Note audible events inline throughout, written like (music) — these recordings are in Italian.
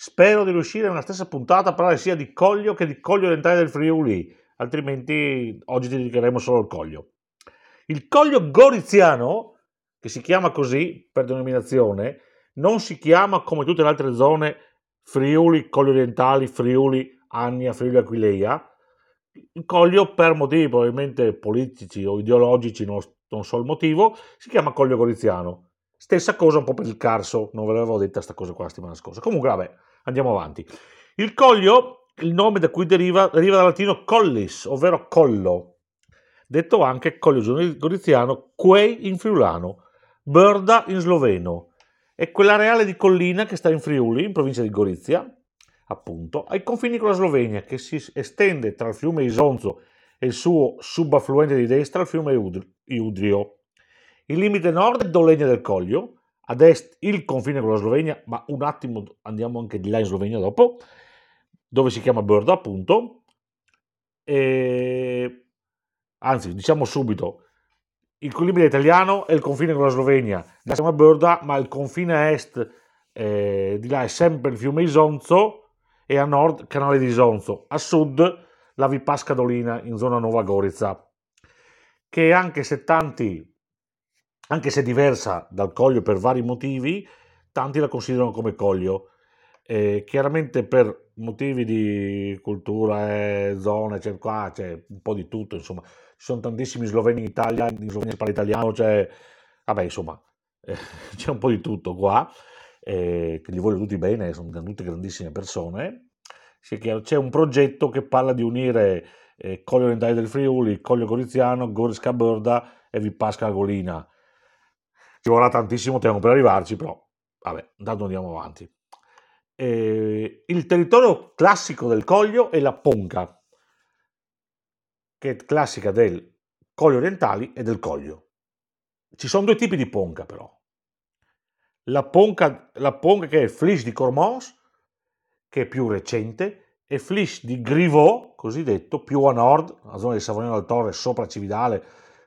Spero di riuscire nella stessa puntata a parlare sia di Coglio che di Coglio orientale del Friuli, altrimenti oggi ti dedicheremo solo al Coglio. Il Coglio Goriziano, che si chiama così per denominazione, non si chiama come tutte le altre zone Friuli, Coglio orientali, Friuli, Annia, Friuli Aquileia. Il Coglio, per motivi probabilmente politici o ideologici, non, non so il motivo, si chiama Coglio Goriziano. Stessa cosa un po' per il Carso, non ve l'avevo detta sta cosa qua la settimana scorsa. Comunque, vabbè, andiamo avanti. Il Coglio, il nome da cui deriva, deriva dal latino collis, ovvero collo, detto anche Coglio Goriziano, quei in friulano, Brda in sloveno, è quella reale di collina che sta in Friuli, in provincia di Gorizia, appunto, ai confini con la Slovenia, che si estende tra il fiume Isonzo e il suo subaffluente di destra, il fiume Iudrio. Il limite nord è Dolegna del Coglio, ad est il confine con la Slovenia, ma un attimo andiamo anche di là in Slovenia dopo, dove si chiama Brda appunto. E... Anzi, diciamo subito, il limite italiano è il confine con la Slovenia, si chiama Brda, ma il confine est eh, di là è sempre il fiume Isonzo e a nord canale di Isonzo, a sud la Vipasca Dolina in zona Nuova Gorizia, che anche se tanti anche se diversa dal Coglio per vari motivi, tanti la considerano come Coglio. Eh, chiaramente per motivi di cultura e zone, c'è qua c'è un po' di tutto, insomma, ci sono tantissimi sloveni in Italia, in Slovenia si parla italiano, c'è, vabbè, insomma, eh, (laughs) c'è un po' di tutto qua, eh, che li voglio tutti bene, sono tutte grandissime persone. C'è un progetto che parla di unire eh, Coglio Orientale del Friuli, Coglio Goriziano, Gorisca Borda e Vipasca Golina ci vorrà tantissimo tempo per arrivarci, però vabbè, intanto andiamo avanti. Eh, il territorio classico del Coglio è la Ponca, che è classica del Coglio orientali e del Coglio. Ci sono due tipi di Ponca però. La Ponca, la ponca che è il Flis di Cormons, che è più recente, e Flis di Griveau, cosiddetto, più a nord, la zona di Savognano del Torre, sopra Cividale,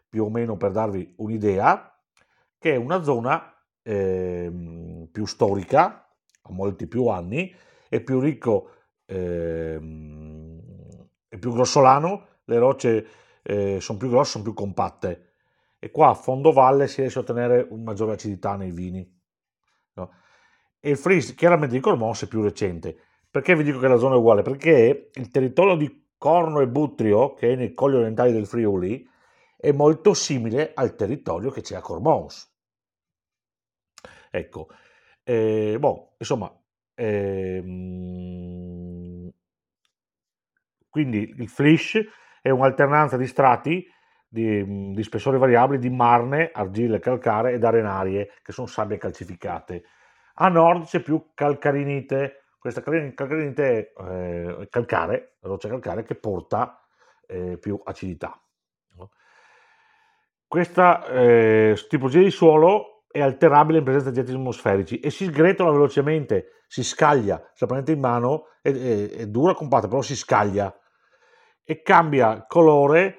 più o meno per darvi un'idea, che è una zona eh, più storica, ha molti più anni, è più ricco, eh, è più grossolano, le rocce eh, sono più grosse, sono più compatte e qua a fondo valle si riesce a ottenere una maggiore acidità nei vini. No? E il freeze chiaramente di Cormons è più recente. Perché vi dico che la zona è uguale? Perché il territorio di Corno e Butrio, che è nei colli orientali del Friuli, è molto simile al territorio che c'è a Cormons. Ecco, eh, boh, insomma, ehm, quindi il flish è un'alternanza di strati di, di spessore variabili di marne, argille calcare ed arenarie, che sono sabbie calcificate. A nord c'è più calcarinite, questa calcarinite è eh, calcare, roccia calcare, che porta eh, più acidità. Questa eh, tipologia di suolo è alterabile in presenza di agenti atmosferici e si sgretola velocemente, si scaglia, se la prendete in mano è, è, è dura, compatta, però si scaglia e cambia colore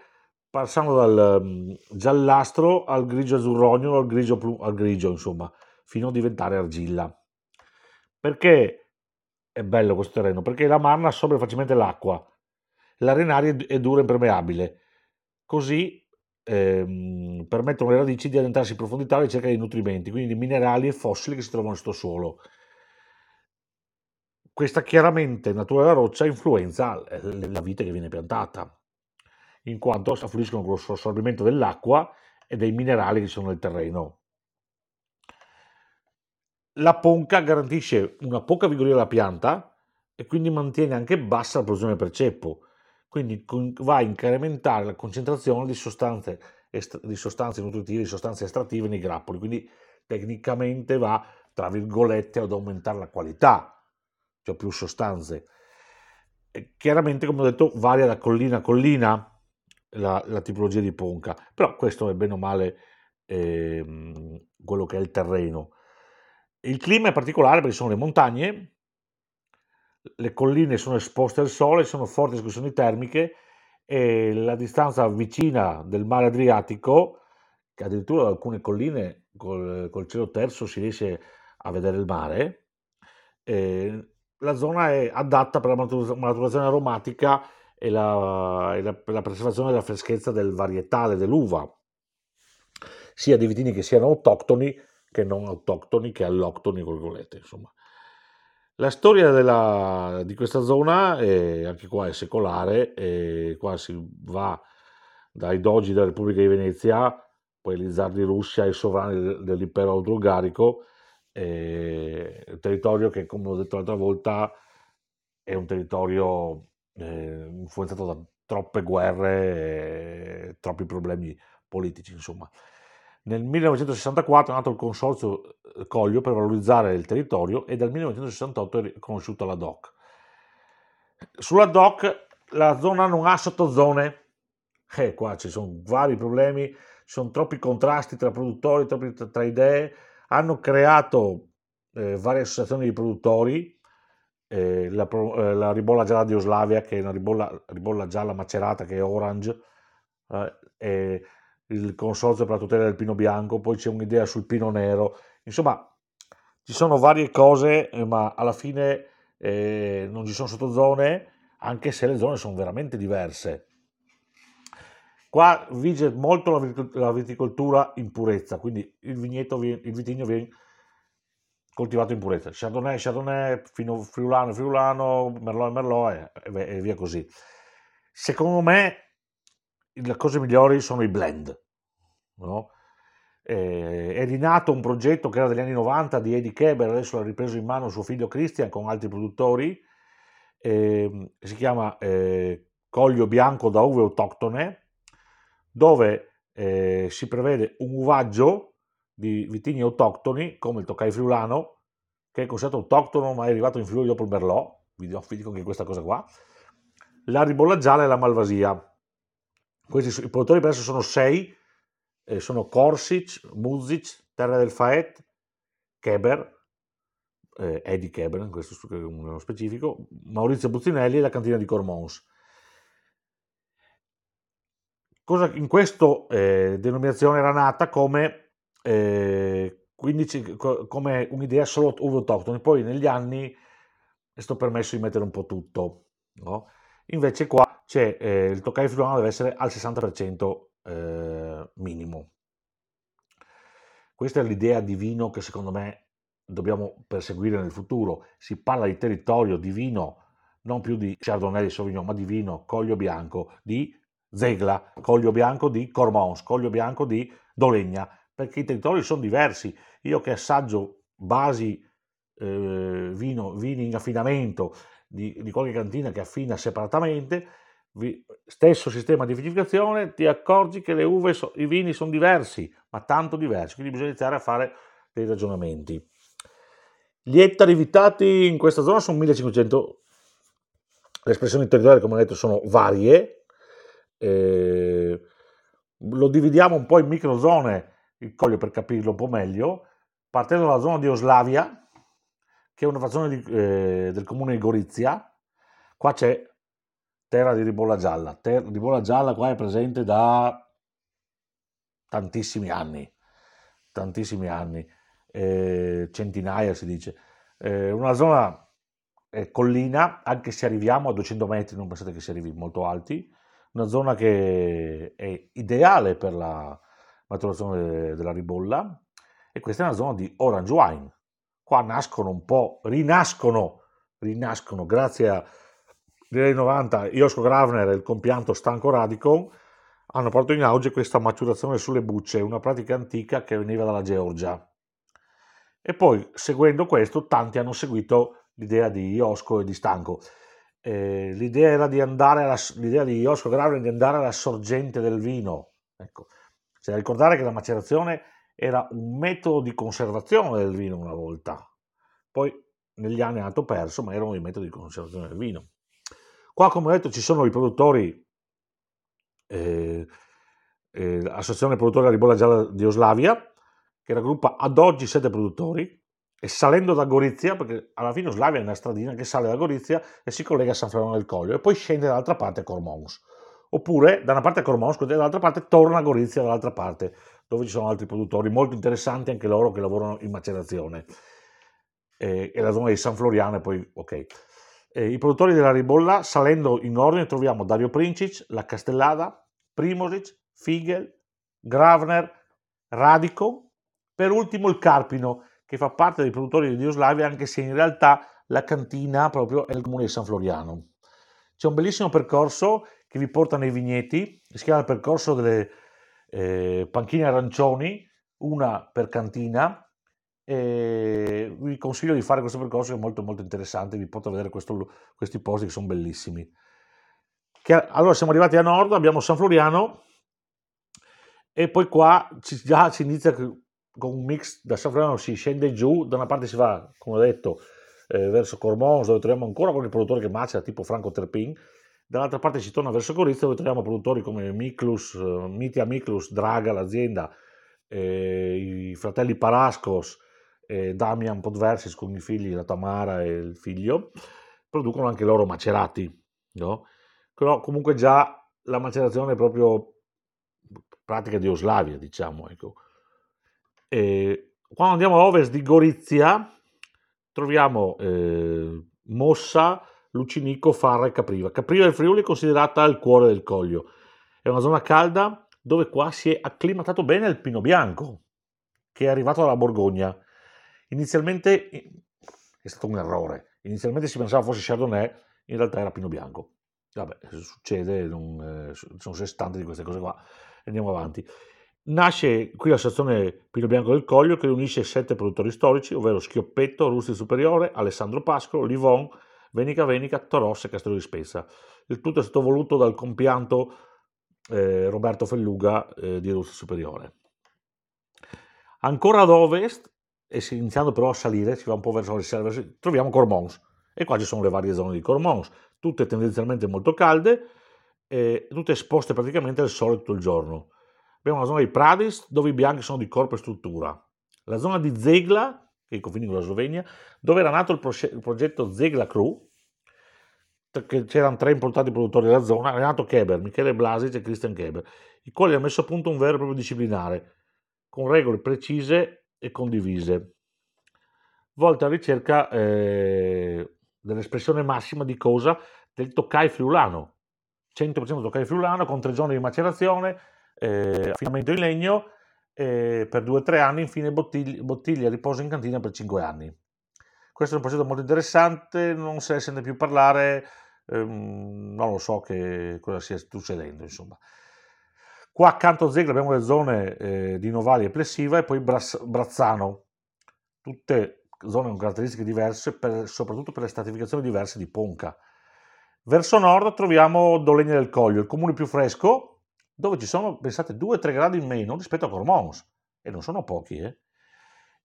passando dal um, giallastro al grigio azzurrognolo al grigio, al grigio, insomma, fino a diventare argilla. Perché è bello questo terreno? Perché la marna assorbe facilmente l'acqua, l'arenaria è dura e impermeabile, così ehm, permettono alle radici di addentrarsi in profondità alla ricerca di nutrimenti, quindi di minerali e fossili che si trovano in questo suolo. Questa chiaramente natura della roccia influenza la vita che viene piantata, in quanto affluiscono con l'assorbimento dell'acqua e dei minerali che sono nel terreno. La ponca garantisce una poca vigoria alla pianta e quindi mantiene anche bassa la produzione per ceppo, quindi va a incrementare la concentrazione di sostanze, di sostanze nutritive, di sostanze estrattive nei grappoli, quindi tecnicamente va, tra virgolette, ad aumentare la qualità, cioè più sostanze. E chiaramente, come ho detto, varia da collina a collina la, la tipologia di ponca, però questo è bene o male eh, quello che è il terreno. Il clima è particolare perché sono le montagne, le colline sono esposte al sole, sono forti escursioni termiche e la distanza vicina del mare Adriatico, che addirittura da alcune colline col, col cielo terzo si riesce a vedere il mare, eh, la zona è adatta per la maturazione aromatica e la, e la, la preservazione della freschezza del varietale dell'uva, sia di vitini che siano autoctoni che non autoctoni, che alloctoni, virgolette, insomma. La storia della, di questa zona, è, anche qua è secolare, e qua si va dai dogi della Repubblica di Venezia, poi gli zar di Russia e sovrani dell'impero austro-ungarico, un territorio che, come ho detto l'altra volta, è un territorio eh, influenzato da troppe guerre e troppi problemi politici, insomma. Nel 1964 è nato il consorzio eh, Coglio per valorizzare il territorio e dal 1968 è riconosciuta la DOC. Sulla DOC la zona non ha sottozone, eh, qua ci sono vari problemi, ci sono troppi contrasti tra produttori, troppi tra idee, hanno creato eh, varie associazioni di produttori, eh, la, eh, la, ribolla gialla di Oslavia, che è una ribolla, ribolla gialla macerata, che è orange, eh, il consorzio per la tutela del pino bianco, poi c'è un'idea sul pino nero, insomma ci sono varie cose, eh, ma alla fine eh, non ci sono sottozone, anche se le zone sono veramente diverse. Qua vige molto la viticoltura in purezza, quindi il, vigneto, il vitigno viene coltivato in purezza. Chardonnay, Chardonnay, fino friulano, friulano, Merlot, Merlot e, e via così. Secondo me le cose migliori sono i blend. No? Eh, è rinato un progetto che era degli anni 90 di Eddie Keber, adesso l'ha ripreso in mano suo figlio Christian con altri produttori, eh, si chiama eh, Coglio Bianco da uve autoctone, dove eh, si prevede un uvaggio di vitigni autoctoni, come il Toccai Friulano, che è considerato autoctono ma è arrivato in Friuli dopo il Merlot, vi dico anche questa cosa qua, la ribolla gialla e la malvasia. Questi, I produttori per adesso sono sei, eh, sono Korsic, Muzic, Terra del Faet, Keber, eh, Eddie Keber, questo nello specifico, Maurizio Buzzinelli e la cantina di Cormons. Cosa in questa eh, denominazione era nata come, eh, 15, come un'idea solo uve autoctone, poi negli anni è stato permesso di mettere un po' tutto. No? Invece qua c'è eh, il Toccai friulano deve essere al 60% eh, minimo. Questa è l'idea di vino che secondo me dobbiamo perseguire nel futuro. Si parla di territorio, di vino, non più di Chardonnay di Sauvignon, ma di vino, coglio bianco, di Zegla, Coglio Bianco di Cormons, Coglio Bianco di Dolegna, perché i territori sono diversi. Io che assaggio basi eh, vino, vini in affinamento di, di, qualche cantina che affina separatamente, vi, stesso sistema di vinificazione, ti accorgi che le uve, so, i vini sono diversi, ma tanto diversi, quindi bisogna iniziare a fare dei ragionamenti. Gli ettari vitati in questa zona sono 1500, le espressioni territoriali come ho detto sono varie, eh, lo dividiamo un po' in microzone il coglio per capirlo un po' meglio, partendo dalla zona di Oslavia, che è una frazione di, eh, del comune di Gorizia, qua c'è terra di ribolla gialla, terra, ribolla gialla qua è presente da tantissimi anni, tantissimi anni, eh, centinaia si dice, eh, una zona collina, anche se arriviamo a 200 metri, non pensate che si arrivi molto alti, una zona che è ideale per la maturazione della ribolla. E questa è una zona di orange wine. Qua nascono un po', rinascono, rinascono grazie a negli anni 90 Josko Gravner e il compianto Stanco Radicon hanno portato in auge questa maturazione sulle bucce, una pratica antica che veniva dalla Georgia. E poi, seguendo questo, tanti hanno seguito l'idea di Iosco e di Stanco eh, l'idea era di andare alla, l'idea di Oscar Gravner di andare alla sorgente del vino. Ecco. C'è da ricordare che la macerazione era un metodo di conservazione del vino una volta, poi negli anni è andato perso, ma erano i metodi di conservazione del vino. Qua, come ho detto, ci sono i produttori, eh, eh, l'Associazione Produttori della Ribolla Gialla di Oslavia, che raggruppa ad oggi sette produttori, e salendo da Gorizia, perché alla fine Slavia è una stradina che sale da Gorizia e si collega a San Fernando del Coglio e poi scende dall'altra parte a Cormons. Oppure da una parte a Cormons dall'altra parte torna a Gorizia dall'altra parte, dove ci sono altri produttori molto interessanti anche loro che lavorano in macerazione. eh, e la zona di San Floriano e poi ok. Eh, I produttori della ribolla, salendo in ordine, troviamo Dario Princic, La Castellada, Primosic, Figel, Gravner, Radico, per ultimo il Carpino, che fa parte dei produttori di Dioslavia, anche se in realtà la cantina proprio è il comune di San Floriano. C'è un bellissimo percorso che vi porta nei vigneti, si chiama il percorso delle eh, panchine arancioni, una per cantina, e vi consiglio di fare questo percorso che è molto molto interessante, vi porta a vedere questo, questi posti che sono bellissimi. Che, allora siamo arrivati a nord, abbiamo San Floriano e poi qua ci, già si inizia con un mix da San Floriano si scende giù, da una parte si va, come ho detto, eh, verso Cormons dove troviamo ancora qualche produttore che macera tipo Franco Terpin, dall'altra parte si torna verso Gorizia dove troviamo produttori come Miklus, eh, Mitia Miklus, Draga, l'azienda, eh, i fratelli Parascos, eh, Damian Podversis con i figli, la Tamara e il figlio, producono anche loro macerati, no? Però comunque già la macerazione è proprio pratica di Oslavia, diciamo, ecco. E quando andiamo a ovest di Gorizia troviamo eh, Mossa, Lucinico, Farra e Capriva. Capriva del Friuli è considerata il cuore del Coglio. È una zona calda dove qua si è acclimatato bene il pino bianco, che è arrivato dalla Borgogna. Inizialmente è stato un errore. Inizialmente si pensava fosse Chardonnay, in realtà era pino bianco. Vabbè, succede, non, eh, sono 60 di queste cose qua. Andiamo avanti. Nasce qui la sezione Pino Bianco del Coglio che riunisce sette produttori storici, ovvero Schioppetto, Rusti Superiore, Alessandro Pascolo, Livon, Venica Venica, Toros e Castello di Spezza. Il tutto è stato voluto dal compianto eh, Roberto Felluga eh, di Rusti Superiore. Ancora ad ovest, e iniziando però a salire, si va un po' verso le serve, troviamo Cormons. E qua ci sono le varie zone di Cormons, tutte tendenzialmente molto calde, eh, tutte esposte praticamente al sole tutto il giorno. Abbiamo la zona di Pradis, dove i bianchi sono di corpo e struttura. La zona di Zegla, che è il confine con la Slovenia, dove era nato il, proce- il progetto Zegla Crew, che c'erano tre importanti produttori della zona, Renato Keber, Michele Blasic e Christian Keber, i quali hanno messo a punto un vero e proprio disciplinare, con regole precise e condivise, volte alla ricerca eh, dell'espressione massima di cosa? Del Tokai friulano. 100% Tokai friulano con tre giorni di macerazione, eh, affinamento in legno eh, per 2-3 anni, infine bottiglia, bottiglia riposo in cantina per 5 anni. Questo è un progetto molto interessante, non se ne sente più parlare, ehm, non lo so che cosa stia succedendo, insomma. Qua accanto a Zegla abbiamo le zone eh, di Novali e Plessiva e poi Brazzano, tutte zone con caratteristiche diverse, per, soprattutto per le stratificazioni diverse di Ponca. Verso nord troviamo Dolegna del Coglio, il comune più fresco, dove ci sono, pensate, 2-3 gradi in meno rispetto a Cormons, e non sono pochi, eh?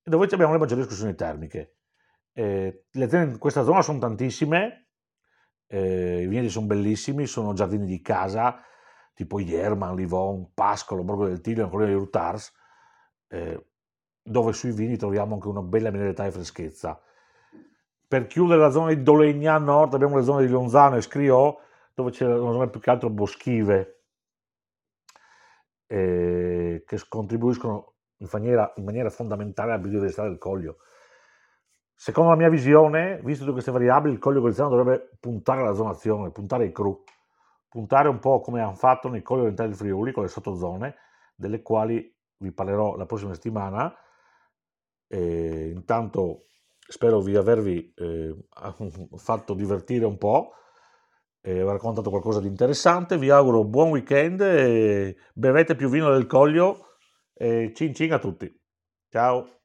e dove abbiamo le maggiori escursioni termiche. Eh, le aziende in questa zona sono tantissime, eh, i vigneti sono bellissimi, sono giardini di casa, tipo Ierman, Livon, Pascolo, Borgo del Tiglio, ancora di Rutars, eh, dove sui vini troviamo anche una bella mineralità e freschezza. Per chiudere la zona di Dolegna a nord abbiamo le zone di Lonzano e Scriò, dove c'è una zona più che altro boschive, eh, che contribuiscono in maniera, in maniera fondamentale alla biodiversità del coglio. Secondo la mia visione, visto tutte queste variabili, il coglio goriziano dovrebbe puntare alla zonazione, puntare ai cru, puntare un po' come hanno fatto nei colli orientali del Friuli con le sottozone, delle quali vi parlerò la prossima settimana. E intanto spero di avervi eh, (laughs) fatto divertire un po' e ho raccontato qualcosa di interessante. Vi auguro buon weekend, bevete più vino del Coglio e cin cin a tutti. Ciao!